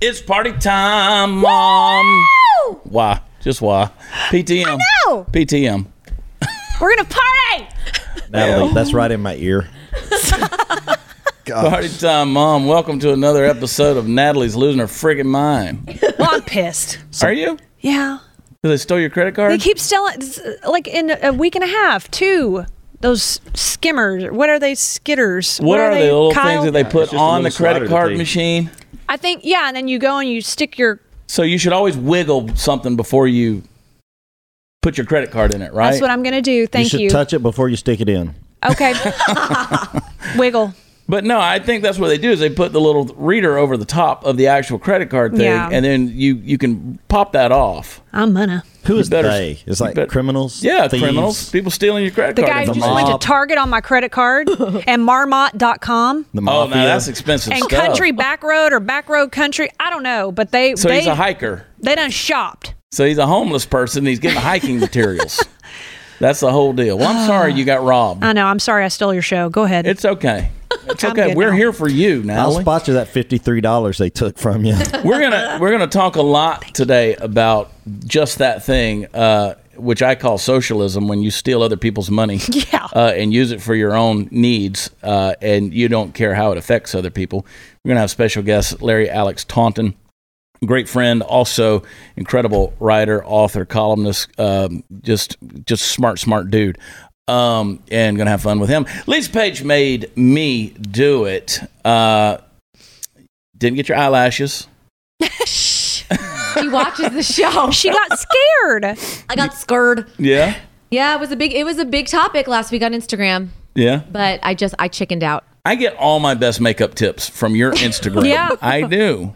It's party time, mom. Why? Just why? PTM. know. PTM. We're gonna party. Natalie, that's right in my ear. Party time, mom. Welcome to another episode of Natalie's losing her friggin' mind. Well, I'm pissed. Are you? Yeah, Did they steal your credit card? they keep stealing. Like in a week and a half, two. Those skimmers. What are they? Skitters. what, are, they? the little Kyle? things that they put just a on the little credit slider card thing. machine? I think yeah, and then you go and you stick your. So you should always wiggle something before you put your credit card in it, right? That's what I'm gonna do. Thank you you. should touch it before you stick it in. okay. Wiggle. But no, I think that's what they do is they put the little reader over the top of the actual credit card thing, Yeah. and then you you can pop that off. I'm gonna. Who is better- they? It's like better- criminals. Yeah, thieves. criminals, people stealing your credit The card. guy who The just went to. Target on my credit card and Marmot.com The oh, mafia. no, that's expensive and stuff. Country Back Road or Back Road Country. I don't know, but they So they he's a hiker. they done shopped. So he's a homeless person. He's getting hiking materials. That's the whole deal. Well, I'm sorry you got robbed. I know. I'm sorry I stole your show. Go ahead. It's okay. It's I'm okay. We're now. here for you, now. I'll Natalie. spot you that fifty-three dollars they took from you. we're gonna we're gonna talk a lot today about just that thing, uh, which I call socialism. When you steal other people's money, Yeah. uh, and use it for your own needs, uh, and you don't care how it affects other people. We're gonna have special guest Larry Alex Taunton. Great friend, also incredible writer, author, columnist, um, just just smart, smart dude. Um, and gonna have fun with him. Lisa Page made me do it. Uh, didn't get your eyelashes. she watches the show. she got scared. I got scared. Yeah, Yeah, it was a big it was a big topic last week on Instagram, yeah. but I just I chickened out. I get all my best makeup tips from your Instagram. Yeah. I do.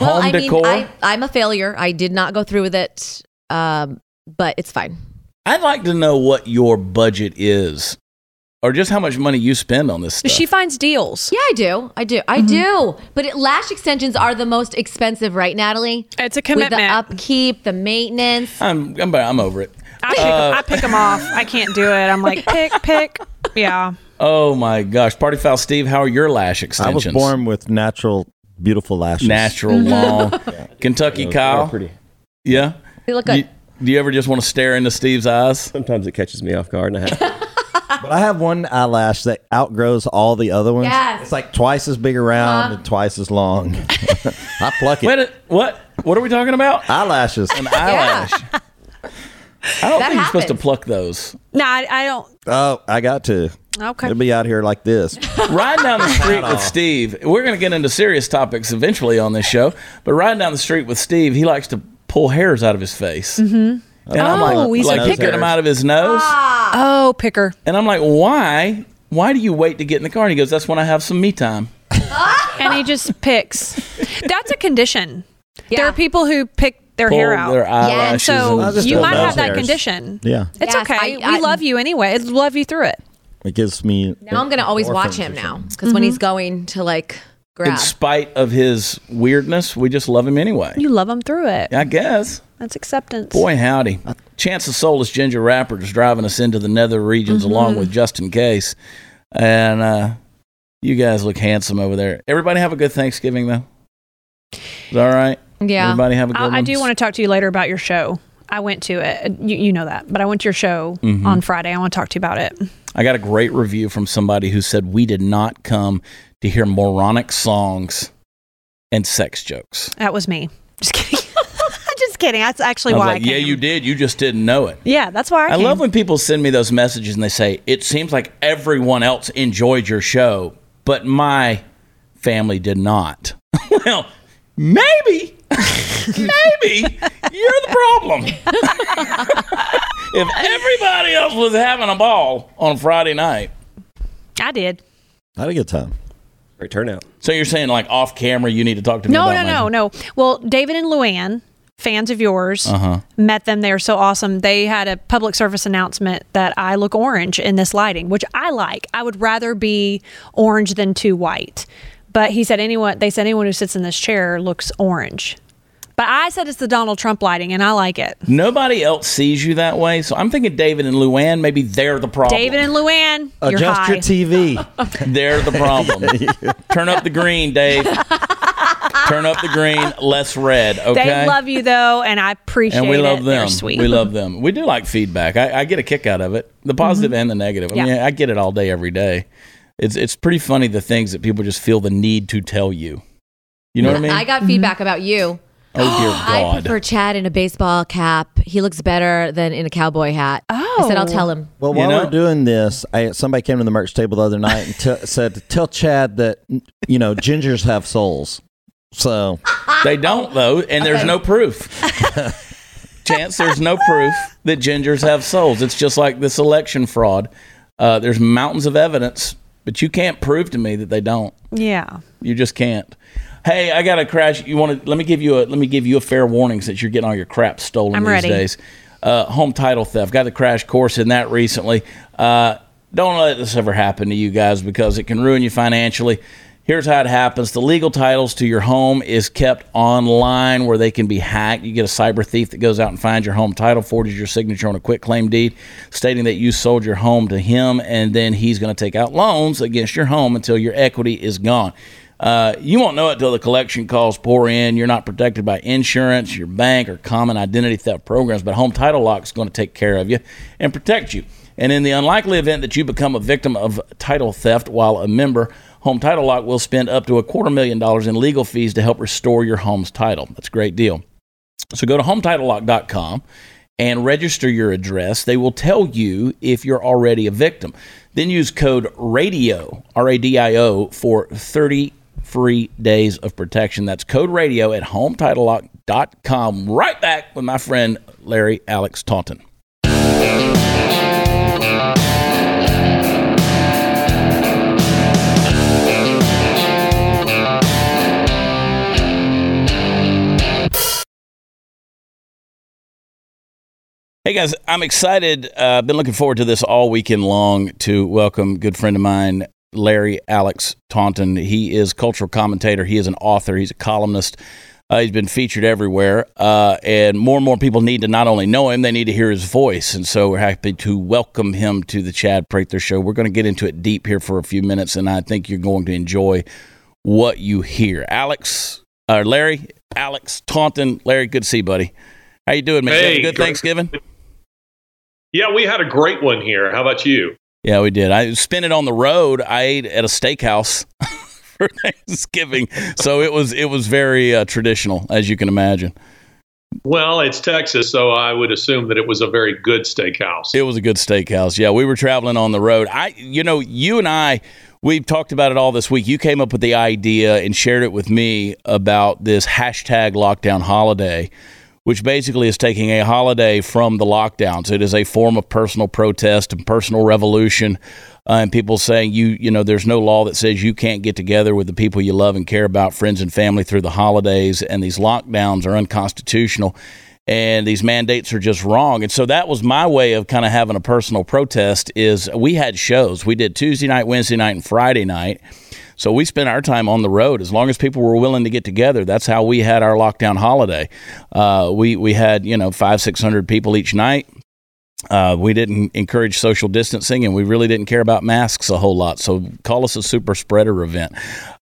Well, Home I decor. mean, I, I'm a failure. I did not go through with it, um, but it's fine. I'd like to know what your budget is, or just how much money you spend on this stuff. She finds deals. Yeah, I do. I do. I mm-hmm. do. But it, lash extensions are the most expensive, right, Natalie? It's a With commitment. the upkeep, the maintenance. I'm, I'm, I'm over it. I pick, I pick them off. I can't do it. I'm like pick, pick. Yeah. Oh my gosh, Party Foul Steve, how are your lash extensions? I was born with natural, beautiful lashes. natural, long. Kentucky Kyle. Pretty. Yeah. They look Do you, good. Do you ever just want to stare into Steve's eyes? Sometimes it catches me off guard, and I have But I have one eyelash that outgrows all the other ones. Yes. It's like twice as big around Uh-huh. and twice as long. I pluck it. Wait, a- what? What are we talking about? Eyelashes. An eyelash. I don't That think you're supposed to happens. pluck those. No, I, I don't. Oh, I got to. Okay. It'll be out here like this. riding down the street with Steve, we're going to get into serious topics eventually on this show, but riding down the street with Steve, he likes to pull hairs out of his face. Mm-hmm. And I'm Oh, like, he's a like picker. get them out of his nose. Oh, picker. And I'm like, why? Why do you wait to get in the car? And he goes, that's when I have some me time. And he just picks. That's a condition. There are people who pick their Pull hair out. their eyelashes. so I'll and just you might those have that hairs. condition. Yeah. It's Yes, okay. I- we love you anyway. I love you through it. It gives me. Now I'm going to always watch him now because when he's going to like in spite of his weirdness, we just love him anyway. You love him through it. I guess. That's acceptance. Boy, howdy. Chance the Soulless Ginger Rapper is driving us into the nether regions along with Justin Case. And uh, you guys look handsome over there. Everybody have a good Thanksgiving, though? Is all right? Yeah. Everybody have a good I, one? I do want to talk to you later about your show. I went to it. You, you know that, but I went to your show Mm-hmm. on Friday. I want to talk to you about it. I got a great review from somebody who said we did not come to hear moronic songs and sex jokes. That was me. Just kidding. Just kidding. That's actually I why like, I yeah, you did. You just didn't know it. Yeah, that's why I, I came. love when people send me those messages and they say, it seems like everyone else enjoyed your show, but my family did not. well, maybe, maybe you're the problem. if everybody else was having a ball on Friday night, I did. I had a good time. Great turnout. so you're saying like off camera, you need to talk to me No, about no, my- no, no. Well, David and Luann, fans of yours, Uh-huh. met them. They were so awesome. They had a public service announcement that I look orange in this lighting, which I like. I would rather be orange than too white. But he said anyone they said anyone who sits in this chair looks orange. But I said it's the Donald Trump lighting and I like it. Nobody else sees you that way, so I'm thinking David and Luann. Maybe they're the problem. David and Luann, you're Adjust high. your TV. They're the problem. Turn up the green, Dave. Turn Turn up the green, less red. Okay. They love you though, and I appreciate and we love it. them. They're sweet. We love them. We do like feedback. I, I get a kick out of it, the positive and the negative. I mean, Mm-hmm. I get it all day, every day. It's it's pretty funny the things that people just feel the need to tell you. You know what I mean? I got feedback about you. Oh dear I God! prefer Chad in a baseball cap. He looks better than in a cowboy hat. Oh, I said I'll tell him. Well, You while know? we're doing this, I, somebody came to the merch table the other night and t- said, "Tell Chad that you know gingers have souls." So They don't though, and there's no proof. Chance, there's no proof that gingers have souls. It's just like this election fraud. Uh, there's mountains of evidence, but you can't prove to me that they don't. Yeah. You just can't. Hey, I got a crash. You want to? Let me give you a. Let me give you a fair warning since you're getting all your crap stolen I'm these ready. days. Uh, home title theft. Got the crash course in that recently. Uh, don't let this ever happen to you guys because it can ruin you financially. Here's how it happens: the legal titles to your home is kept online, where they can be hacked. You get a cyber thief that goes out and finds your home title, forges your signature on a quick claim deed, stating that you sold your home to him, and then he's going to take out loans against your home until your equity is gone. Uh, you won't know it till the collection calls pour in. You're not protected by insurance, your bank, or common identity theft programs, but Home Title Lock is going to take care of you and protect you. And in the unlikely event that you become a victim of title theft while a member, Home Title Lock will spend up to a quarter million dollars in legal fees to help restore your home's title. That's a great deal. So go to HometitleLock.com and register your address. They will tell you if you're already a victim. Then use code RADIO, R A D I O, for 30 free days of protection. That's code RADIO at HometitleLock.com. Right back with my friend Larry Alex Taunton. Hey guys, I'm excited. Uh, I've been looking forward to this all weekend long to welcome good friend of mine, Larry Alex Taunton. He is cultural commentator. He is an author. He's a columnist. Uh, he's been featured everywhere, uh, and more and more people need to not only know him, they need to hear his voice. And so we're happy to welcome him to the Chad Prather Show. We're going to get into it deep here for a few minutes, and I think you're going to enjoy what you hear. Alex, uh, Larry, Alex Taunton, Larry, good to see you, buddy. How you doing, man? Hey, good great. Thanksgiving. Yeah, we had a great one here. How about you? Yeah, we did. I spent it on the road. I ate at a steakhouse for Thanksgiving, so it was it was very uh, traditional, as you can imagine. Well, it's Texas, so I would assume that it was a very good steakhouse. It was a good steakhouse. Yeah, we were traveling on the road. I, you know, you and I, we've talked about it all this week. You came up with the idea and shared it with me about this hashtag lockdown holiday, which basically is taking a holiday from the lockdowns. It is a form of personal protest and personal revolution. Uh, and people saying you, you know, there's no law that says you can't get together with the people you love and care about, friends and family, through the holidays. And these lockdowns are unconstitutional and these mandates are just wrong. And so that was my way of kind of having a personal protest is we had shows. We did Tuesday night, Wednesday night, and Friday night. So we spent our time on the road. As long as people were willing to get together, that's how we had our lockdown holiday. Uh, we we had you know five six hundred people each night. Uh, we didn't encourage social distancing, and we really didn't care about masks a whole lot. So call us a super spreader event.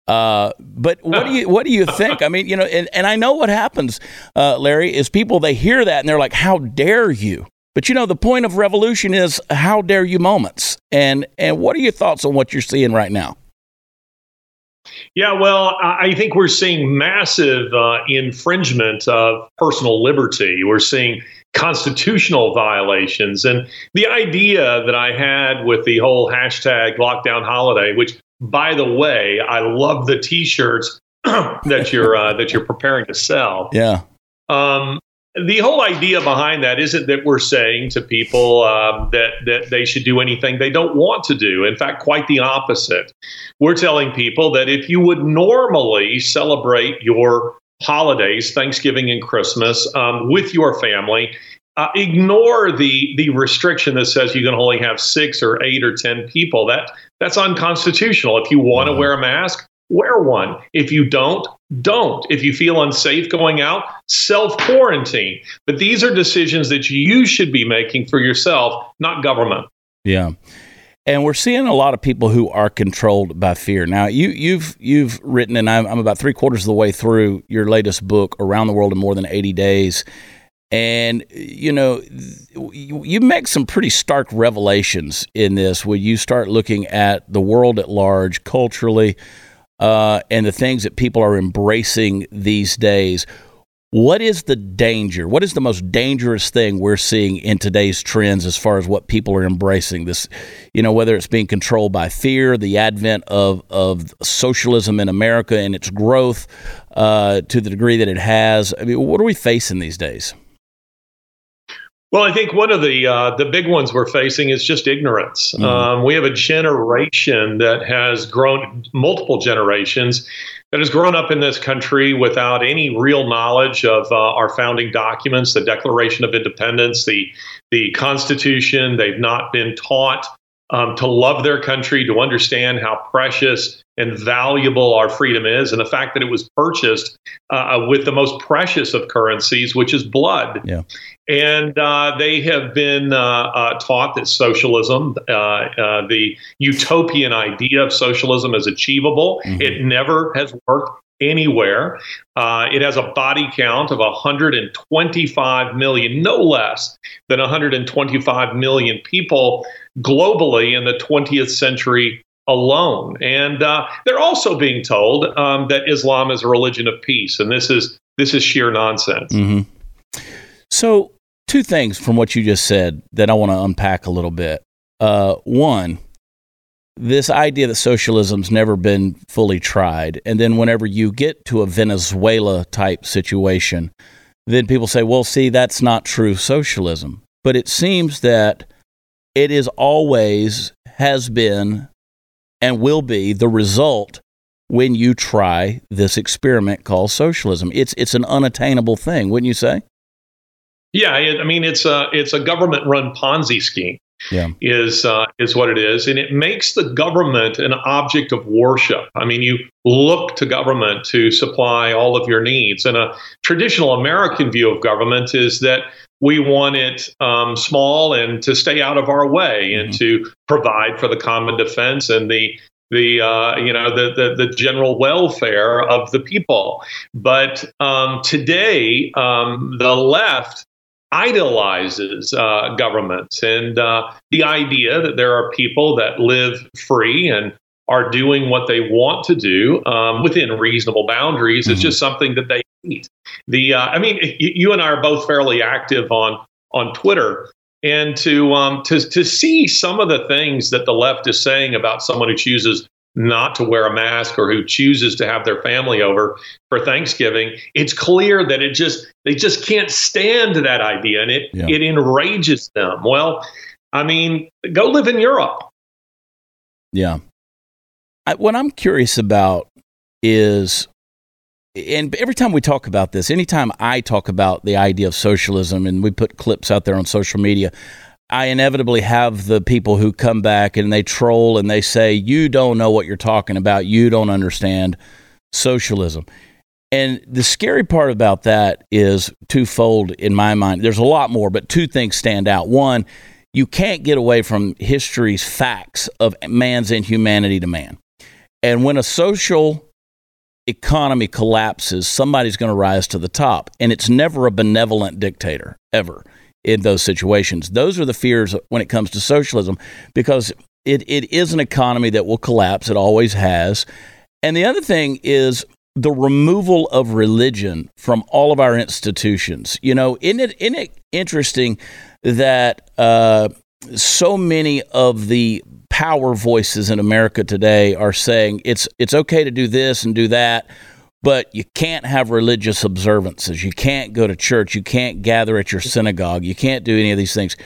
Uh, but what do you what do you think? I mean, you know, and, and I know what happens, uh, Larry, is people they hear that and they're like, "How dare you?" But you know, the point of revolution is "How dare you?" moments. And and what are your thoughts on what you're seeing right now? Yeah, well, I think we're seeing massive uh, infringement of personal liberty. We're seeing constitutional violations. And the idea that I had with the whole hashtag lockdown holiday, which, by the way, I love the t shirts that you're uh, that you're preparing to sell. Yeah, Um, the whole idea behind that isn't that we're saying to people um, that that they should do anything they don't want to do. In fact, quite the opposite. We're telling people that if you would normally celebrate your holidays, Thanksgiving and Christmas, um, with your family, uh, ignore the the restriction that says you can only have six or eight or ten people. That that's unconstitutional. If you want to wear a mask, wear one. If you don't, don't. If you feel unsafe going out, self quarantine. But these are decisions that you should be making for yourself, not government. yeah. and we're seeing a lot of people who are controlled by fear. Now, you, you've you've written, and I'm, I'm about three quarters of the way through your latest book, "Around the World in More Than 80 Days," and you know, you, make some pretty stark revelations in this when you start looking at the world at large, culturally, uh, and the things that people are embracing these days. What is the danger? What is the most dangerous thing we're seeing in today's trends as far as what people are embracing? This, you know, whether it's being controlled by fear, the advent of, of socialism in America and its growth uh, to the degree that it has. I mean, what are we facing these days? Well, I think one of the uh, the big ones we're facing is just ignorance. Mm-hmm. Um, we have a generation that has grown multiple generations that has grown up in this country without any real knowledge of uh, our founding documents, the Declaration of Independence, the the Constitution. They've not been taught um, to love their country, to understand how precious and valuable our freedom is, and the fact that it was purchased uh, with the most precious of currencies, which is blood. Yeah. And uh, they have been uh, uh taught that socialism, uh, uh, the utopian idea of socialism, is achievable. Mm-hmm. It never has worked anywhere. Uh, it has a body count of 125 million, no less than 125 million people globally in the 20th century alone. And uh, they're also being told um, that Islam is a religion of peace, and this is this is sheer nonsense. Mm-hmm. So, two things from what you just said that I want to unpack a little bit. Uh, one, this idea that socialism's never been fully tried, and then whenever you get to a Venezuela type situation, then people say, "Well, see, that's not true socialism." But it seems that it is always has been and will be the result when you try this experiment called socialism. It's it's an unattainable thing, wouldn't you say? Yeah, I mean it's a it's a government run Ponzi scheme. Yeah. Is uh, is what it is, and it makes the government an object of worship. I mean, you look to government to supply all of your needs, and a traditional American view of government is that we want it um, small and to stay out of our way and mm-hmm. to provide for the common defense and the the uh, you know the, the, the general welfare of the people. But um, today, um, the left idolizes uh, government and uh, the idea that there are people that live free and are doing what they want to do um, within reasonable boundaries mm-hmm. is just something that they. The uh, I mean, you and I are both fairly active on on Twitter, and to um, to to see some of the things that the left is saying about someone who chooses not to wear a mask or who chooses to have their family over for Thanksgiving, it's clear that it just they just can't stand that idea, and it yeah. it enrages them. Well, I mean, go live in Europe. Yeah, I, what I'm curious about is, and every time we talk about this, anytime I talk about the idea of socialism and we put clips out there on social media, I inevitably have the people who come back and they troll and they say, You don't know what you're talking about. You don't understand socialism. And the scary part about that is twofold in my mind. There's a lot more, but two things stand out. One, you can't get away from history's facts of man's inhumanity to man. And when a social economy collapses, somebody's going to rise to the top. And it's never a benevolent dictator, ever, in those situations. Those are the fears when it comes to socialism because it, it is an economy that will collapse. It always has. And the other thing is the removal of religion from all of our institutions. You know, isn't it, isn't it interesting that uh, so many of the power voices in America today are saying it's it's okay to do this and do that, but you can't have religious observances. You can't go to church. You can't gather at your synagogue. You can't do any of these things.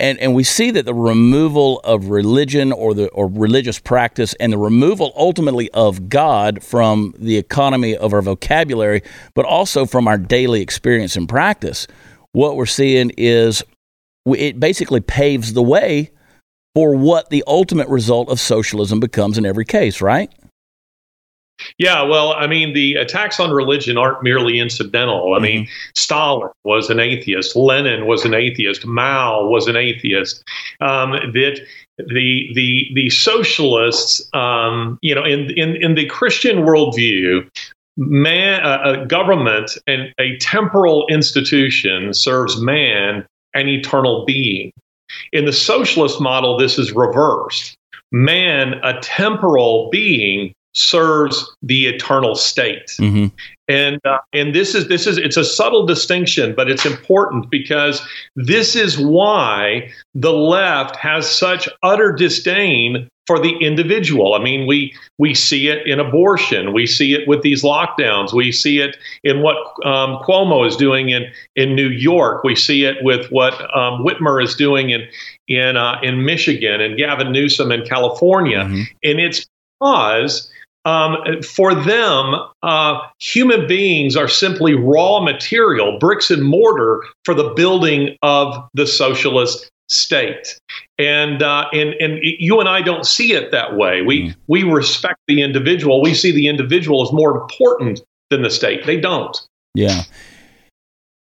And, and we see that the removal of religion or the or religious practice and the removal ultimately of God from the economy of our vocabulary, but also from our daily experience and practice, what we're seeing is it basically paves the way for what the ultimate result of socialism becomes in every case, right? Yeah, well, I mean, the attacks on religion aren't merely incidental. I mean, Stalin was an atheist, Lenin was an atheist, Mao was an atheist. Um, that the the the socialists, um, you know, in in in the Christian worldview, man, uh, a government and a temporal institution serves man an eternal being. In the socialist model, this is reversed. Man, a temporal being, serves the eternal state. hmm And uh, and this is this is it's a subtle distinction, but it's important because this is why the left has such utter disdain for the individual. I mean, we we see it in abortion, we see it with these lockdowns, we see it in what um, Cuomo is doing in in New York, we see it with what um, Whitmer is doing in in uh, in Michigan and Gavin Newsom in California, Mhm. and it's because um, for them, uh, human beings are simply raw material, bricks and mortar for the building of the socialist state. And uh, and and you and I don't see it that way. We Mm. we respect the individual. We see the individual as more important than the state. They don't. Yeah,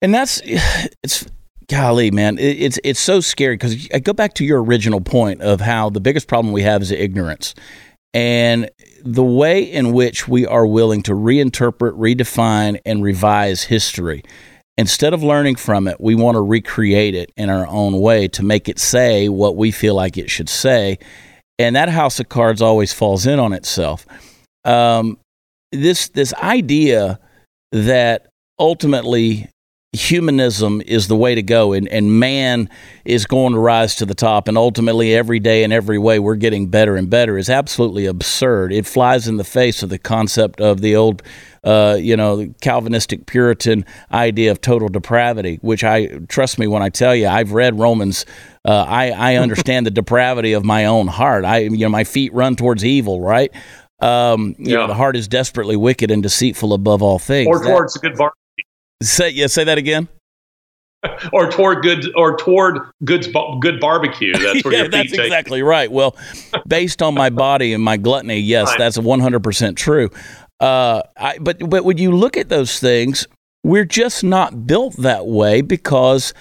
and that's it's golly, man, it, it's it's so scary because I go back to your original point of how the biggest problem we have is ignorance, and the way in which we are willing to reinterpret, redefine, and revise history. Instead of learning from it, we want to recreate it in our own way to make it say what we feel like it should say. And that house of cards always falls in on itself. Um, this this idea that ultimately humanism is the way to go and, and man is going to rise to the top and ultimately every day and every way we're getting better and better is absolutely absurd. It flies in the face of the concept of the old uh, you know calvinistic puritan idea of total depravity which i trust me when i tell you i've read romans uh, I, I understand the depravity of my own heart. I you know my feet run towards evil right? Um, you know the heart is desperately wicked and deceitful above all things. Or That- towards good Say yeah, say that again. or toward good or toward good good barbecue. That's where yeah, your feet that's take. exactly right. Well, based on my body and my gluttony, yes, Right. that's one hundred percent true. Uh, I, but but when you look at those things, we're just not built that way because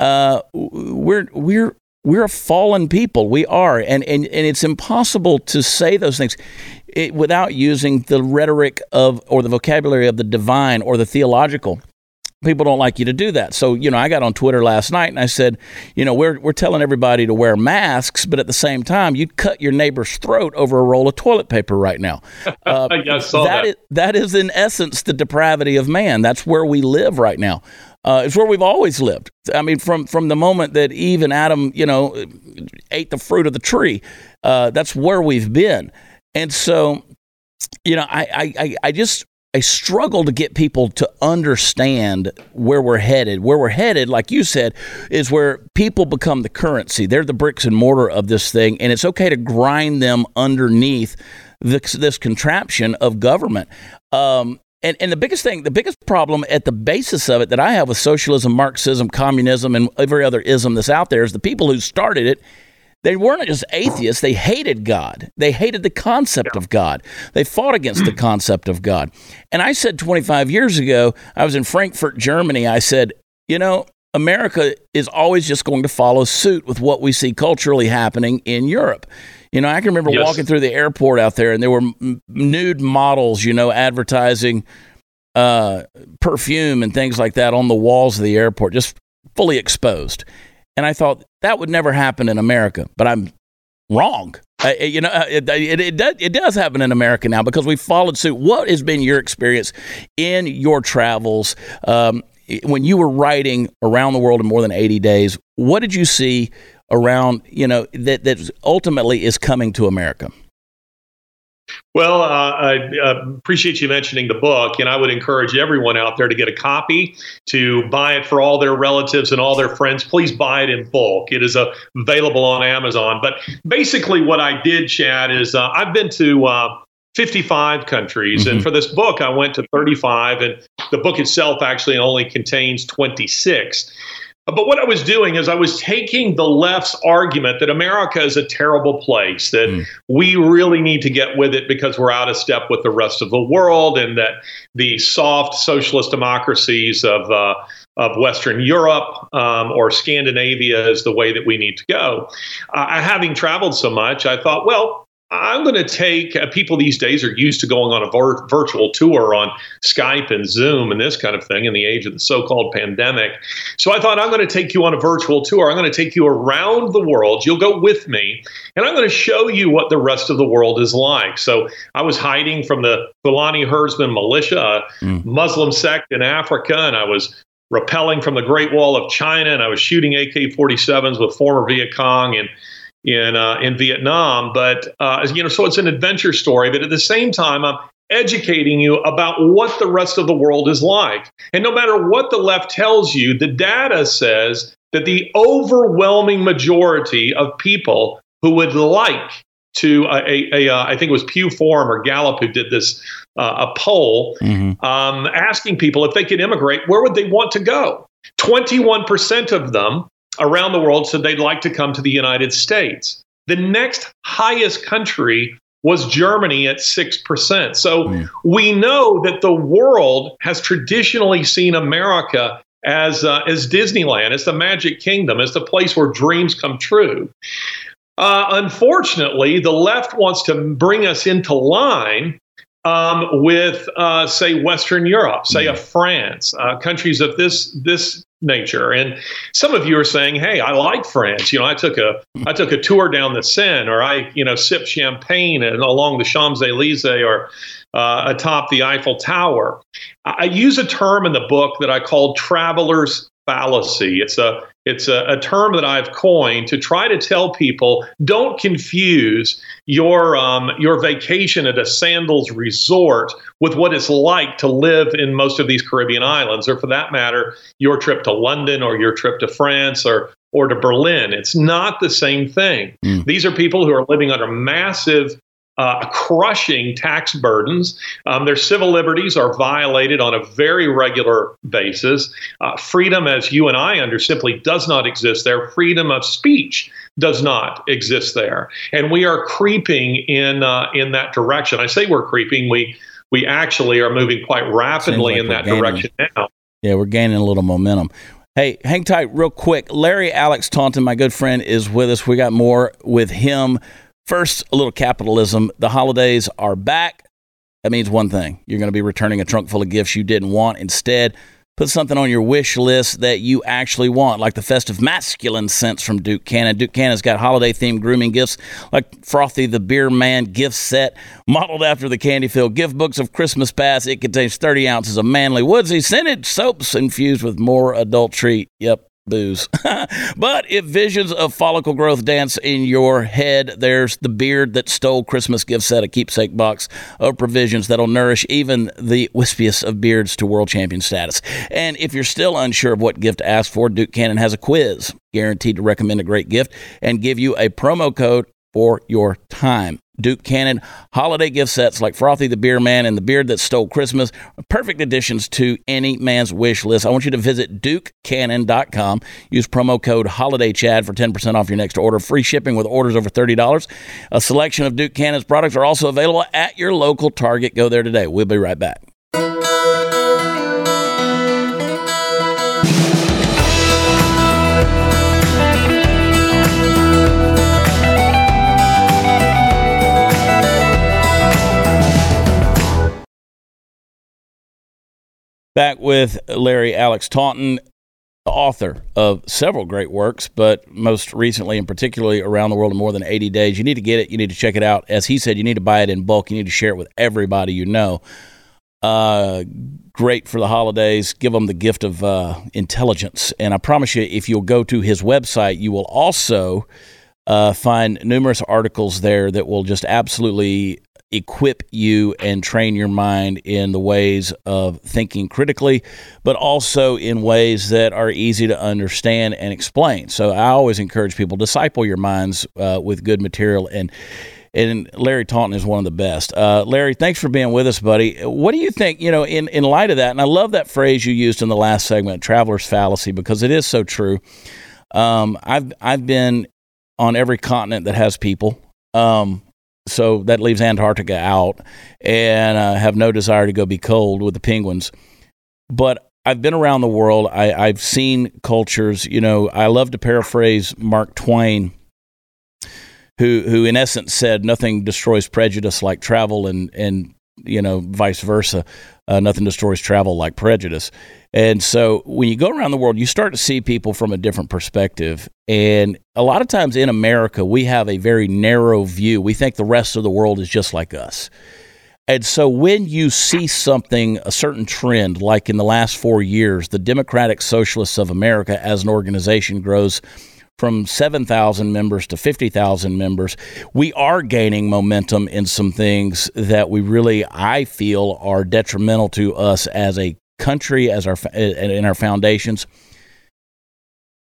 uh, we're we're we're a fallen people. We are, and and and it's impossible to say those things. It, without using the rhetoric of or the vocabulary of the divine or the theological people don't like you to do that. So, you know, I got on Twitter last night and I said, you know, we're, we're telling everybody to wear masks, but at the same time, you'd cut your neighbor's throat over a roll of toilet paper right now. Uh, Yeah, I saw that. is, that is, in essence, the depravity of man. That's where we live right now. Uh, it's where we've always lived. I mean, from, from the moment that Eve and Adam, you know, ate the fruit of the tree, uh, that's where we've been. And so, you know, I, I, I just I struggle to get people to understand where we're headed. Where we're headed, like you said, is where people become the currency. They're the bricks and mortar of this thing, and it's okay to grind them underneath this, this contraption of government. Um, and, and the biggest thing, the biggest problem at the basis of it that I have with socialism, Marxism, communism, and every other ism that's out there is the people who started it they weren't just atheists, they hated God. They hated the concept of God. They fought against the concept of God. And I said 25 years ago, I was in Frankfurt, Germany. I said, you know, America is always just going to follow suit with what we see culturally happening in Europe. You know, I can remember Yes. walking through the airport out there and there were m- nude models, you know, advertising uh, perfume and things like that on the walls of the airport, just fully exposed. And I thought that would never happen in America, but I'm wrong. Uh, you know, uh, it, it, it, does, it does happen in America now because we followed suit. What has been your experience in your travels um, when you were writing around the world in more than 80 days? What did you see around, you know, that, that ultimately is coming to America? Well, uh, I uh, appreciate you mentioning the book, and I would encourage everyone out there to get a copy, to buy it for all their relatives and all their friends. Please buy it in bulk. It is uh, available on Amazon. But basically, what I did, Chad, is uh, I've been to uh, 55 countries, and Mhm. for this book, I went to 35, and the book itself actually only contains 26. But what I was doing is I was taking the left's argument that America is a terrible place, that mm. we really need to get with it because we're out of step with the rest of the world, and that the soft socialist democracies of uh, of Western Europe um, or Scandinavia is the way that we need to go. Uh, having traveled so much, I thought, well, I'm going to take uh, people these days are used to going on a vir- virtual tour on Skype and Zoom and this kind of thing in the age of the so called pandemic. So I thought I'm going to take you on a virtual tour. I'm going to take you around the world. You'll go with me, and I'm going to show you what the rest of the world is like. So I was hiding from the Fulani herdsman militia, a mm. Muslim sect in Africa, and I was rappelling from the Great Wall of China, and I was shooting AK 47s with former Viet Cong and in uh, in Vietnam. But uh, you know, so it's an adventure story. But at the same time, I'm educating you about what the rest of the world is like. And no matter what the left tells you, the data says that the overwhelming majority of people who would like to uh, a, a, a uh, I think it was Pew Forum or Gallup who did this uh, a poll mm-hmm. um, asking people if they could immigrate, where would they want to go? 21% of them around the world said they'd like to come to the United States. The next highest country was Germany at 6%. So mm. we know that the world has traditionally seen America as, uh, as Disneyland, as the Magic Kingdom, as the place where dreams come true. Uh, unfortunately, the left wants to bring us into line um, with, uh, say, Western Europe, say, mm. a France, uh, countries of this this nature. And some of you are saying, "Hey, I like France. You know, I took a I took a tour down the Seine, or I you know sipped champagne and along the Champs Elysees, or uh, atop the Eiffel Tower." I use a term in the book that I call traveler's fallacy. It's a it's a, a, term that I've coined to try to tell people don't confuse your um, your vacation at a sandals resort with what it's like to live in most of these Caribbean islands, or for that matter, your trip to London or your trip to France or or to Berlin. It's not the same thing. Mm. These are people who are living under massive uh, crushing tax burdens. Um, their civil liberties are violated on a very regular basis. Uh, freedom, as you and I under, simply does not exist there. Freedom of speech does not exist there, and we are creeping in uh, in that direction. I say we're creeping. We we actually are moving quite rapidly like in that gaining. direction now. Yeah, we're gaining a little momentum. Hey, hang tight real quick. Larry Alex Taunton, my good friend, is with us. We got more with him First, a little capitalism. The holidays are back. That means one thing you're going to be returning a trunk full of gifts you didn't want. Instead, put something on your wish list that you actually want, like the festive masculine scents from Duke Cannon. Duke Cannon's got holiday themed grooming gifts like Frothy the Beer Man gift set, modeled after the candy filled gift books of Christmas Past. It contains 30 ounces of manly woodsy scented soaps infused with more adult treat. Yep, booze. but if visions of follicle growth dance in your head, there's the beard that stole Christmas gift set, a keepsake box of provisions that'll nourish even the wispiest of beards to world champion status. And if you're still unsure of what gift to ask for, Duke Cannon has a quiz guaranteed to recommend a great gift and give you a promo code for your time. Duke Cannon holiday gift sets like Frothy the Beer Man and the Beard That Stole Christmas, perfect additions to any man's wish list. I want you to visit dukecannon.com. Use promo code HOLIDAYCHAD for 10% off your next order. Free shipping with orders over $30. A selection of Duke Cannon's products are also available at your local Target. Go there today. We'll be right back. Back with Larry Alex Taunton, author of several great works, but most recently and particularly around the world in more than 80 days. You need to get it. You need to check it out. As he said, you need to buy it in bulk. You need to share it with everybody you know. Uh, great for the holidays. Give them the gift of uh, intelligence. And I promise you, if you'll go to his website, you will also uh, find numerous articles there that will just absolutely equip you and train your mind in the ways of thinking critically, but also in ways that are easy to understand and explain. So I always encourage people disciple your minds uh, with good material and and Larry Taunton is one of the best. Uh, Larry, thanks for being with us, buddy. What do you think? You know, in in light of that, and I love that phrase you used in the last segment, "traveler's fallacy," because it is so true. Um, I've I've been on every continent that has people. Um, so that leaves Antarctica out, and I have no desire to go be cold with the penguins. But I've been around the world. I, I've seen cultures. You know, I love to paraphrase Mark Twain, who who in essence said, "Nothing destroys prejudice like travel," and and you know, vice versa. Uh, nothing destroys travel like prejudice. And so when you go around the world, you start to see people from a different perspective. And a lot of times in America, we have a very narrow view. We think the rest of the world is just like us. And so when you see something, a certain trend, like in the last four years, the Democratic Socialists of America as an organization grows from 7,000 members to 50,000 members, we are gaining momentum in some things that we really, I feel, are detrimental to us as a country, as our in our foundations.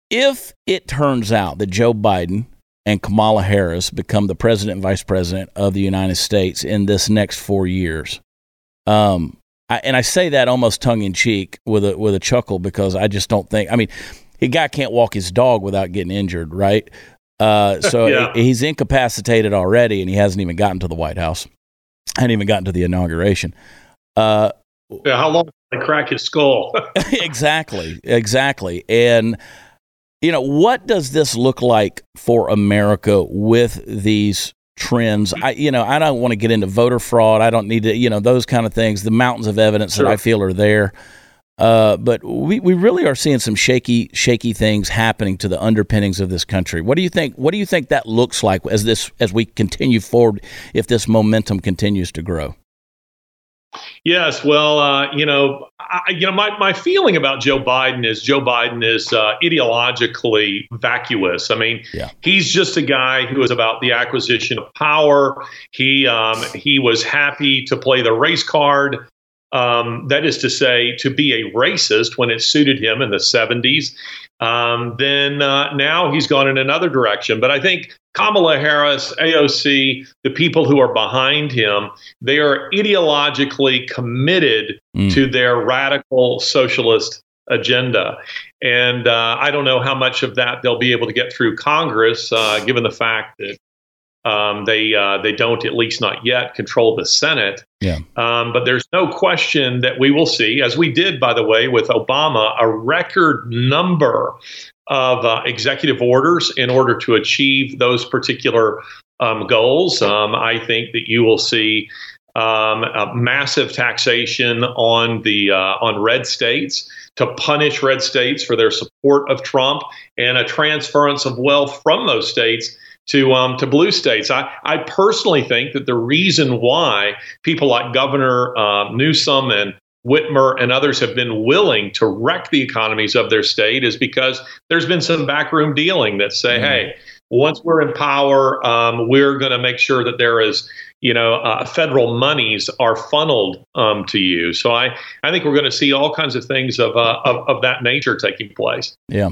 If it turns out that Joe Biden and Kamala Harris become the president and vice president of the United States in this next four years, um, I, and I say that almost tongue in cheek with a with a chuckle because I just don't think. I mean, a guy can't walk his dog without getting injured, right? Uh, so yeah. he's incapacitated already, and he hasn't even gotten to the White House. Hadn't even gotten to the inauguration. Uh, yeah, how long did I crack his skull? exactly, exactly. And you know, what does this look like for America with these trends? I, you know, I don't want to get into voter fraud. I don't need to, you know, those kind of things. The mountains of evidence sure. that I feel are there. Uh, but we, we really are seeing some shaky shaky things happening to the underpinnings of this country. What do you think? What do you think that looks like as this as we continue forward? If this momentum continues to grow. Yes, well, uh, you know, I, you know, my, my feeling about Joe Biden is Joe Biden is uh, ideologically vacuous. I mean, yeah. he's just a guy who is about the acquisition of power. He um, he was happy to play the race card. Um, that is to say, to be a racist when it suited him in the 70s. Um, then uh, now he's gone in another direction. But I think Kamala Harris, AOC, the people who are behind him, they are ideologically committed mm. to their radical socialist agenda. And uh, I don't know how much of that they'll be able to get through Congress, uh, given the fact that um, they uh, they don't, at least not yet, control the Senate. Yeah. Um, but there's no question that we will see, as we did, by the way, with Obama, a record number of uh, executive orders in order to achieve those particular um, goals. Um, I think that you will see um, massive taxation on the uh, on red states to punish red states for their support of Trump and a transference of wealth from those states to um, to blue states. I, I personally think that the reason why people like Governor uh, Newsom and Whitmer and others have been willing to wreck the economies of their state is because there's been some backroom dealing that say, mm hey, once we're in power, um, we're going to make sure that there is, you know, uh, federal monies are funneled um, to you. So I, I think we're going to see all kinds of things of, uh, of, of that nature taking place. Yeah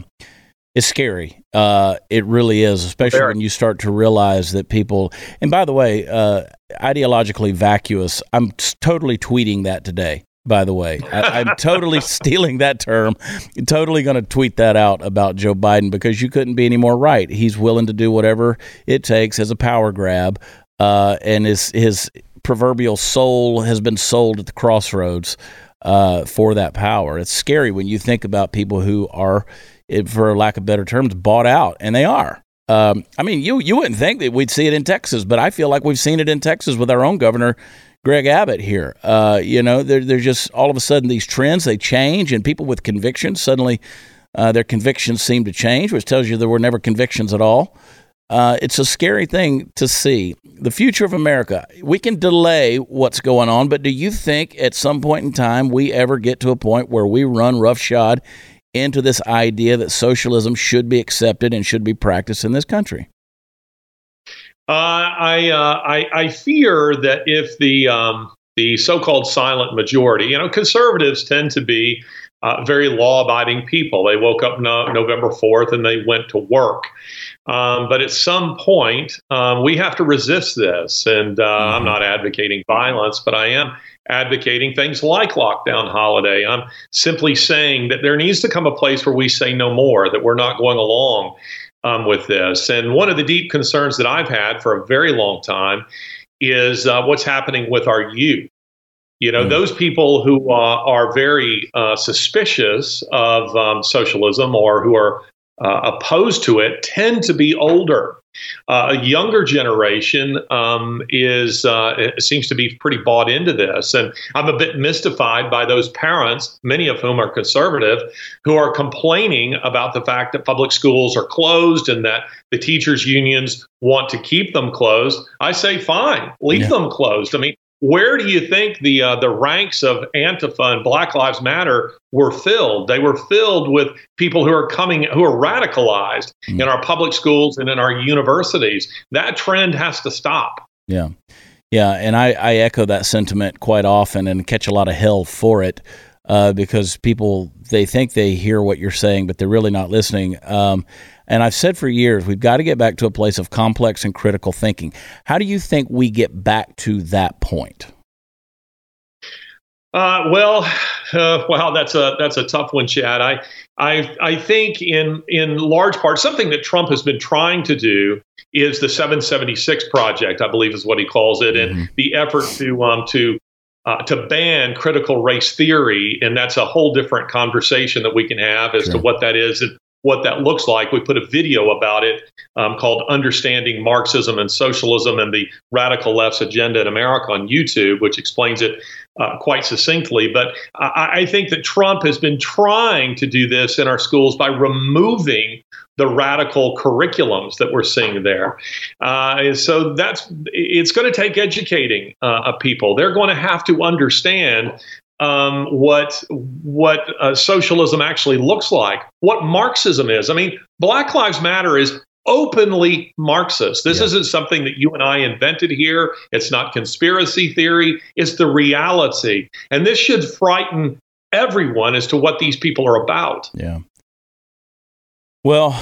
it's scary. Uh, it really is, especially when you start to realize that people. And by the way, uh, ideologically vacuous. I'm totally tweeting that today. By the way, I, am totally stealing that term. I'm Totally going to tweet that out about Joe Biden because you couldn't be any more right. He's willing to do whatever it takes as a power grab, uh, and his his proverbial soul has been sold at the crossroads uh, for that power. It's scary when you think about people who are for lack of better terms, bought out, and they are. Um, I mean, you you wouldn't think that we'd see it in Texas, but I feel like we've seen it in Texas with our own governor, Greg Abbott here. Uh, you know, they're, they're just all of a sudden these trends they change, and people with convictions suddenly uh, their convictions seem to change, which tells you there were never convictions at all. Uh, it's a scary thing to see. The future of America. We can delay what's going on, but do you think at some point in time we ever get to a point where we run roughshod into this idea that socialism should be accepted and should be practiced in this country? Uh, I, uh, I, I fear that if the um, the so-called silent majority, you know, conservatives tend to be uh, very law abiding people. They woke up no, November 4th and they went to work. Um, but at some point, um, we have to resist this. And uh, mm-hmm. I'm not advocating violence, but I am advocating things like lockdown holiday. I'm simply saying that there needs to come a place where we say no more, that we're not going along um, with this. And one of the deep concerns that I've had for a very long time is uh, what's happening with our youth. You know, mm. those people who uh, are very uh, suspicious of um, socialism or who are uh, opposed to it tend to be older. Uh, a younger generation um, is uh, seems to be pretty bought into this, and I'm a bit mystified by those parents, many of whom are conservative, who are complaining about the fact that public schools are closed and that the teachers' unions want to keep them closed. I say, fine, leave yeah. them closed. I mean, where do you think the uh, the ranks of Antifa and Black Lives Matter were filled? They were filled with people who are coming who are radicalized mm. in our public schools and in our universities. That trend has to stop. Yeah, yeah, and I, I echo that sentiment quite often and catch a lot of hell for it. Uh, because people they think they hear what you're saying, but they're really not listening. Um, and I've said for years, we've got to get back to a place of complex and critical thinking. How do you think we get back to that point? Uh, well, uh, wow, that's a that's a tough one, Chad. I I I think in in large part something that Trump has been trying to do is the 776 project, I believe is what he calls it, mm-hmm. and the effort to um to uh, to ban critical race theory, and that's a whole different conversation that we can have as sure. to what that is and what that looks like. We put a video about it um, called Understanding Marxism and Socialism and the Radical Left's Agenda in America on YouTube, which explains it uh, quite succinctly. But I, I think that Trump has been trying to do this in our schools by removing the radical curriculums that we're seeing there. Uh, so that's it's going to take educating uh, people. They're going to have to understand um, what what uh, socialism actually looks like, what Marxism is. I mean, Black Lives Matter is openly Marxist. This yeah. isn't something that you and I invented here. It's not conspiracy theory. It's the reality, and this should frighten everyone as to what these people are about. Yeah. Well,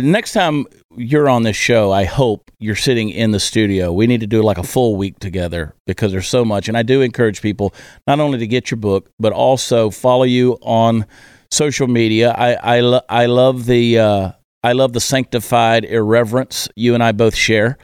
next time you're on this show, I hope you're sitting in the studio. We need to do like a full week together because there's so much. And I do encourage people not only to get your book, but also follow you on social media. I I, lo- I love the uh, I love the sanctified irreverence you and I both share.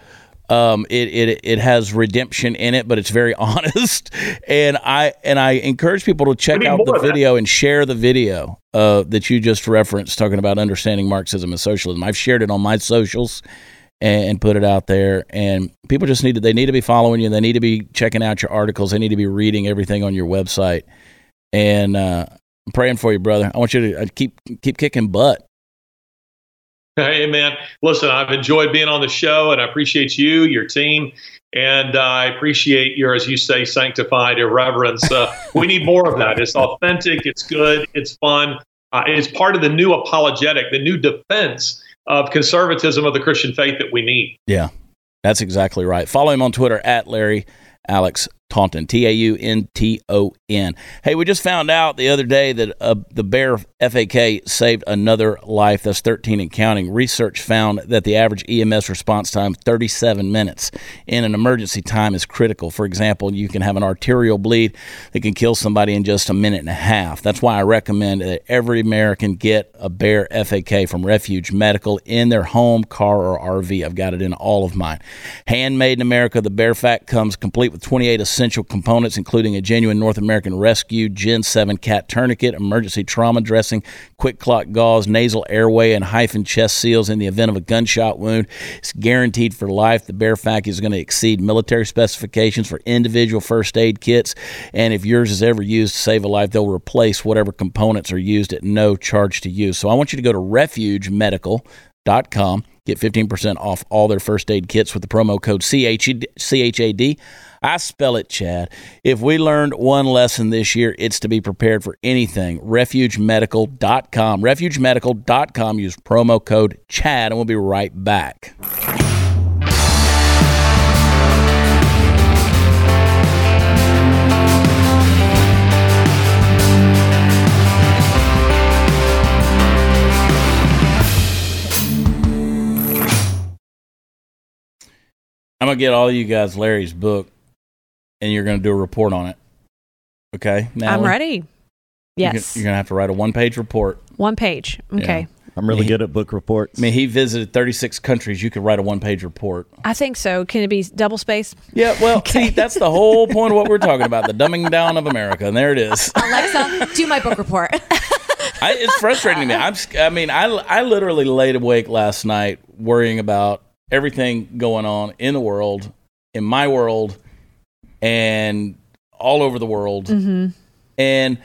Um, it, it it has redemption in it, but it's very honest. And I and I encourage people to check out the video and share the video uh, that you just referenced, talking about understanding Marxism and socialism. I've shared it on my socials and, put it out there. And people just need to they need to be following you. They need to be checking out your articles. They need to be reading everything on your website. And uh, I'm praying for you, brother. I want you to uh, keep keep kicking butt. Hey, man. Listen, I've enjoyed being on the show and I appreciate you, your team, and uh, I appreciate your, as you say, sanctified irreverence. Uh, we need more of that. It's authentic, it's good, it's fun. Uh, it's part of the new apologetic, the new defense of conservatism of the Christian faith that we need. Yeah, that's exactly right. Follow him on Twitter at Larry Alex Taunton, T A U N T O N. Hey, we just found out the other day that uh, the Bear FAK saved another life. That's 13 and counting. Research found that the average EMS response time, 37 minutes in an emergency time, is critical. For example, you can have an arterial bleed that can kill somebody in just a minute and a half. That's why I recommend that every American get a Bear FAK from Refuge Medical in their home, car, or RV. I've got it in all of mine. Handmade in America, the Bear FAK comes complete with 28 essential components, including a genuine North American Rescue Gen 7 cat tourniquet, emergency trauma QuikClot gauze, nasal airway, and HyFin chest seals in the event of a gunshot wound. It's guaranteed for life. The Bear FAK is going to exceed military specifications for individual first aid kits. And if yours is ever used to save a life, they'll replace whatever components are used at no charge to you. So I want you to go to refugemedical.com. Get 15% off all their first aid kits with the promo code CHAD. I spell it Chad. If we learned one lesson this year, it's to be prepared for anything. RefugeMedical.com. RefugeMedical.com. Use promo code Chad, and we'll be right back. I'm gonna get all you guys Larry's book and you're gonna do a report on it. Okay, I'm Natalie? ready. You're Yes. you're gonna have to write a one-page report. One page. Okay. I'm really He- good at book reports. I mean, he visited 36 countries. You could write a one-page report. I think so. Can it be double space? Yeah, well, see, that's the whole point of what we're talking about—the dumbing down of America, and there it is. Alexa, do my book report. I, it's frustrating to me. I'm, s- I mean, I, I literally laid awake last night worrying about everything going on in the world, in my world, and all over the world. Mm-hmm. And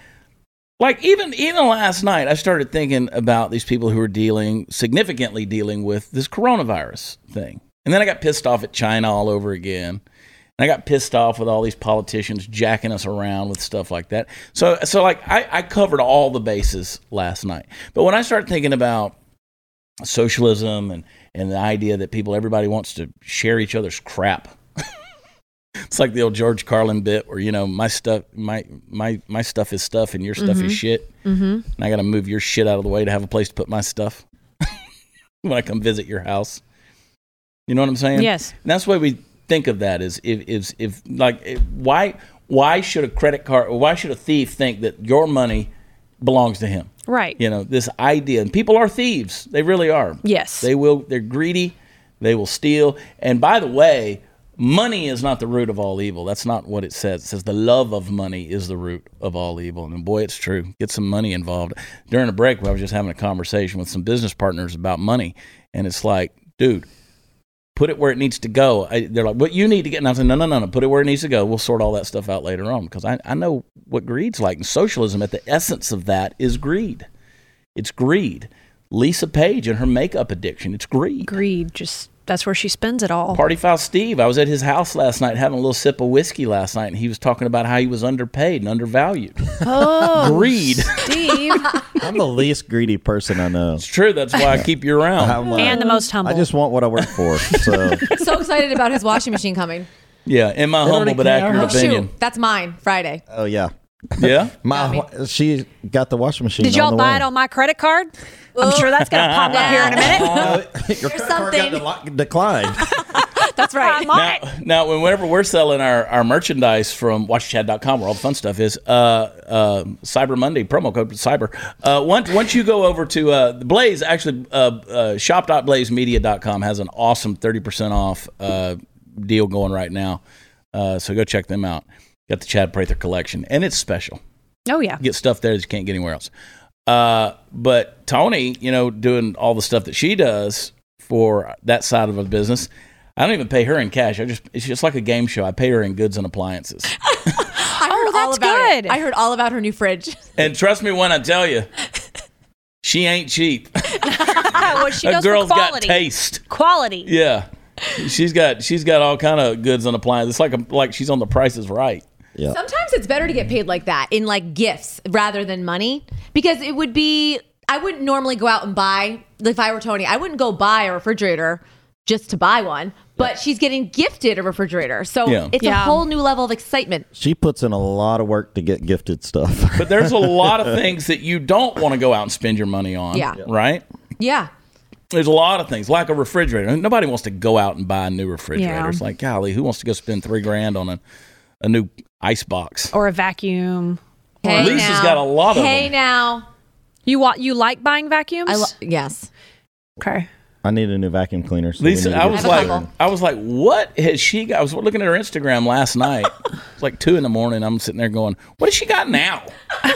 like even even last night, I started thinking about these people who are dealing significantly dealing with this coronavirus thing, and then I got pissed off at China all over again. And I got pissed off with all these politicians jacking us around with stuff like that. So, so like I, I covered all the bases last night. But when I start thinking about socialism and, and the idea that people, everybody wants to share each other's crap. It's like the old George Carlin bit where, you know, my stuff, my, my, my stuff is stuff and your stuff is shit. Mm-hmm. And I got to move your shit out of the way to have a place to put my stuff when I come visit your house. You know what I'm saying? Yes. And that's why we think of that is if if, if like if, why why should a credit card why should a thief think that your money belongs to him? Right. You know, this idea and people are thieves. They really are. Yes. They will they're greedy, they will steal. And by the way, money is not the root of all evil. That's not what it says. It says the love of money is the root of all evil. And boy, it's true. Get some money involved. During a break, I was just having a conversation with some business partners about money, and it's like, dude, put it where it needs to go. I, they're like, what you need to get? And I said, no, no, no, no, put it where it needs to go. We'll sort all that stuff out later on because I, I know what greed's like. And socialism, at the essence of that, is greed. It's greed. Lisa Page and her makeup addiction, it's greed. Greed. Just that's where she spends it all. Party Foul Steve, I was at his house last night having a little sip of whiskey last night, and he was talking about how he was underpaid and undervalued. Oh, Greed. Steve. I'm the least greedy person I know. It's true. That's why I keep you around. Like- and the most humble. I just want what I work for. So so excited about his washing machine coming. Yeah, in my humble but accurate Oh, opinion. Shoot, that's mine. Friday. oh yeah, Yeah. my she got the washing machine. Did y'all on the buy way. it on my credit card? I'm sure that's gonna pop up here in a minute. Your credit card got something. declined. That's right. I'm on. Now, now, whenever we're selling our, our merchandise from watchchad.com, where all the fun stuff is, uh, uh, Cyber Monday promo code Cyber. Uh, once once you go over to uh, Blaze, actually, uh, uh, shop.blazemedia.com has an awesome thirty percent off uh, deal going right now. Uh, so go check them out. Got the Chad Prather collection, and it's special. Oh yeah. get stuff there that you can't get anywhere else. Uh, but Tony, you know, doing all the stuff that she does for that side of the business, I don't even pay her in cash. I just it's just like a game show. I pay her in goods and appliances. I heard Oh, all that's about good. it. I heard all about her new fridge. and trust me when I tell you, she ain't cheap. what she A does girl's for got quality. taste. Quality. Yeah. She's got she's got all kind of goods and appliances. It's like a, like she's on the Price is Right. Yeah. Sometimes it's better to get paid like that in like gifts rather than money because it would be. I wouldn't normally go out and buy. If I were Tony, I wouldn't go buy a refrigerator just to buy one. But she's getting gifted a refrigerator, so Yeah. it's a whole new level of excitement. She puts in a lot of work to get gifted stuff. But there's a lot of things that you don't want to go out and spend your money on. Yeah. Right. Yeah, There's a lot of things like a refrigerator. Nobody wants to go out and buy a new refrigerator. Yeah. It's like, golly, who wants to go spend three grand on a, a new ice box? Or a vacuum. hey Lisa's now. got a lot of Hey them. now, You want you like buying vacuums? I lo- yes. okay. I need a new vacuum cleaner. So Lisa, I was like, couple. I was like, what has she got? I was looking at her Instagram last night. it's like two in the morning. I'm sitting there going, what has she got now?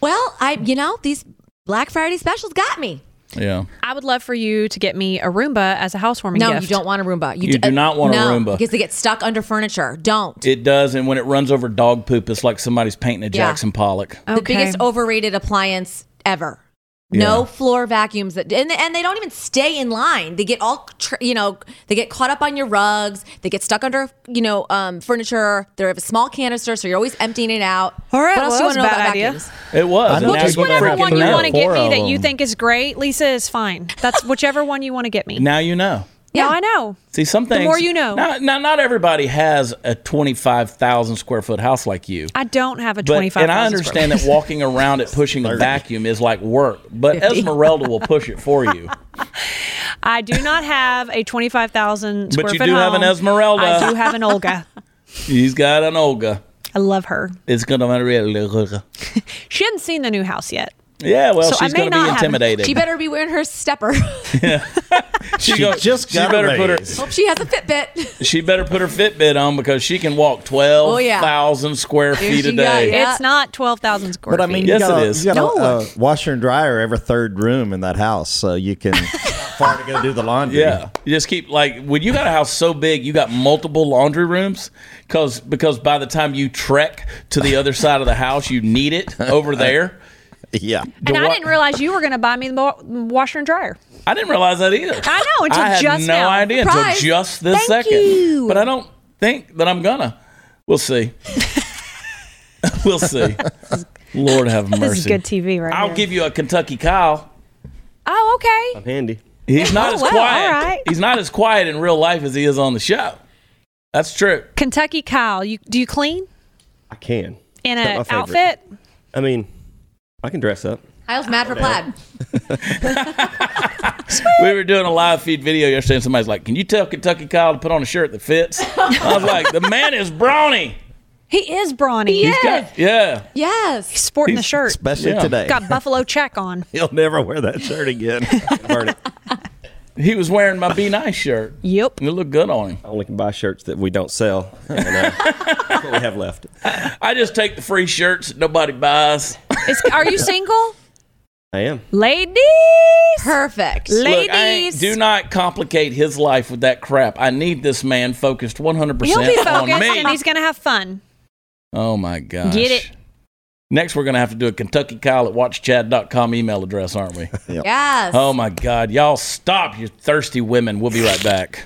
Well, I you know these Black Friday specials got me. Yeah. I would love for you to get me a Roomba as a housewarming No, gift. you don't want a Roomba. You d- do not want a no, Roomba. because they get stuck under furniture. Don't. It does. And when it runs over dog poop, it's like somebody's painting a Yeah. Jackson Pollock. the Okay. biggest overrated appliance ever. No floor vacuums that, and, and they don't even stay in line. They get all, you know, they get caught up on your rugs. They get stuck under, you know, um, furniture. They have a small canister, so you're always emptying it out. All right, what else well, do you want to know about bad idea. vacuums? It was. I and Just whatever one you want to get me that you think is great, Lisa is fine. That's whichever one you want to get me. Now you know. Yeah, I know. See, some things. The more you know. Now, now not everybody has a 25,000 square foot house like you. I don't have a But, twenty-five. and I understand that walking around it pushing a vacuum is like work, but Esmeralda will push it for you. I do not have a 25,000 square But you foot do have an. Esmeralda. I do have an Olga. He's got an Olga. I love her. It's gonna be really. She hasn't seen the new house yet. Yeah, well, So she's may gonna not be have- intimidated. She better be wearing her stepper. yeah, she, She just she got a better put her. raise. Hope she has a Fitbit. She better put her Fitbit on because she can walk twelve Oh, yeah. thousand square feet a she got day. Yeah. It's not 12,000 square feet. But I feet. mean, Yes, you got, it a, you got No. Uh, a, a washer and dryer every third room in that house, so you can far to go do the laundry. Yeah, you just keep like when you got a house so big, you got multiple laundry rooms because because by the time you trek to the other side of the house, you need it over there. yeah. and I didn't realize you were going to buy me the washer and dryer. I didn't realize that either. I know, until I had just no now. idea Surprise. until just this Thank second. you. But I don't think that I'm gonna. We'll see. we'll see. Lord have mercy. This is good TV right I'll here. give you a Kentucky Kyle. Oh, okay. I'm handy. He's not Oh, as well, quiet. all right. He's not as quiet in real life as he is on the show. That's true. Kentucky Kyle, you do you clean I can. in Not an outfit? I mean, I can dress up. Kyle's mad for plaid. We were doing a live feed video yesterday, and somebody's like, "Can you tell Kentucky Kyle to put on a shirt that fits?" I was like, "The man is brawny. He is brawny. He He's is. got yeah." Yes. He's sporting the He's shirt. Especially Yeah. today. Got buffalo check on. He'll never wear that shirt again. Burn it. He was wearing my Be Nice shirt, Yep. and it looked good on him. I only can buy shirts that we don't sell. And, uh, that's what we have left. I just take the free shirts that nobody buys. Is, are you single? I am. Ladies? Perfect. Ladies. Look, I ain't, do not complicate his life with that crap. I need this man focused 100% He'll be on focused me. and he's going to have fun. oh my gosh. Get it. Next, we're going to have to do a Kentucky Kyle at watchchad.com email address, aren't we? Yes. Oh my God. Y'all stop, you thirsty women. We'll be right back.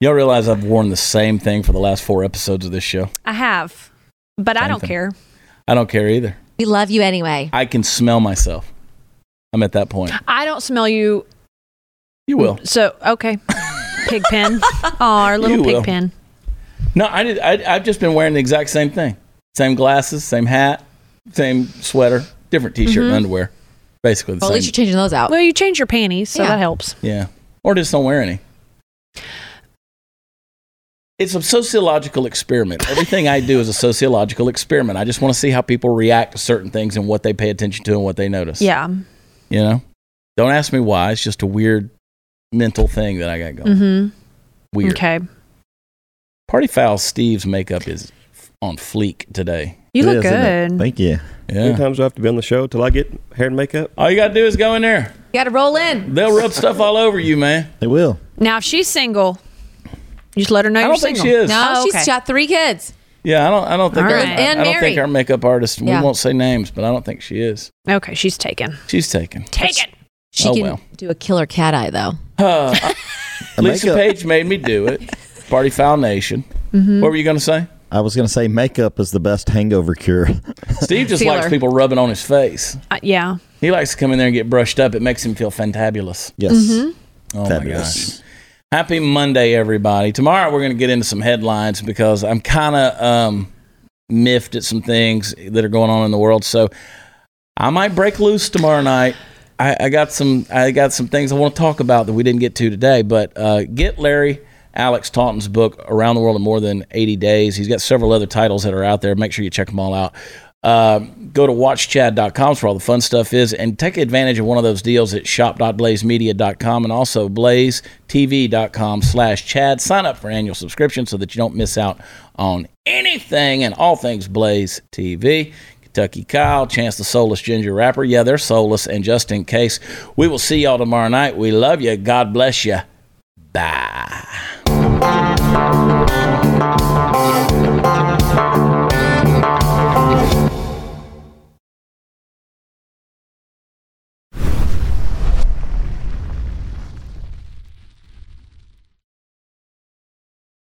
Y'all realize I've worn the same thing for the last four episodes of this show? I have, but I don't thing. care. I don't care either. We love you anyway. I can smell myself. I'm at that point. I don't smell you. You will. So, okay. Pigpen. Oh, our little You will. pigpen. No, I did. I, I've just been wearing the exact same thing. Same glasses, same hat, same sweater, different T-shirt and mm-hmm. underwear. Basically the Well, at least you're changing those out. Well, you change your panties, so Yeah. that helps. yeah, or just don't wear any. It's a sociological experiment. Everything I do is a sociological experiment. I just want to see how people react to certain things and what they pay attention to and what they notice. Yeah. You know? Don't ask me why. It's just a weird mental thing that I got going. Mm-hmm. Weird. Okay. Party Foul Steve's makeup is on fleek today. You It look is, good. Thank you. How many times do I have to be on the show till I get hair and makeup? All you got to do is go in there. You got to roll in. They'll rub stuff all over you, man. They will. Now, if she's single, you just let her know I you're don't think single. she is. No, Oh, she's okay. got three kids. Yeah, I don't. I don't think. All Our, right. I, And I don't think our makeup artist. Yeah. We won't say names, but I don't think she is. Okay, she's taken. She's taken. Taken. She Oh, can well. do a killer cat eye though. Uh, The Lisa makeup- Page made me do it. Party Foul Nation. Mm-hmm. What were you going to say? I was going to say makeup is the best hangover cure. Steve just Feeler. likes people rubbing on his face. Uh, yeah. He likes to come in there and get brushed up. It makes him feel fantabulous. yes. Mm-hmm. Oh my Fabulous. Happy Monday, everybody. Tomorrow we're going to get into some headlines because I'm kind of um, miffed at some things that are going on in the world. So I might break loose tomorrow night. I, I got some I got some things I want to talk about that we didn't get to today. But uh, get Larry Alex Taunton's book Around the World in More Than 80 Days. He's got several other titles that are out there. Make sure you check them all out. Uh, go to watchchad.com for all the fun stuff is and take advantage of one of those deals at shop.blazemedia.com and also blazetv.com slash chad. Sign up for annual subscription so that you don't miss out on anything and all things blaze tv kentucky kyle chance the soulless ginger rapper yeah they're soulless and just in case we will see y'all tomorrow night. We love you god bless you bye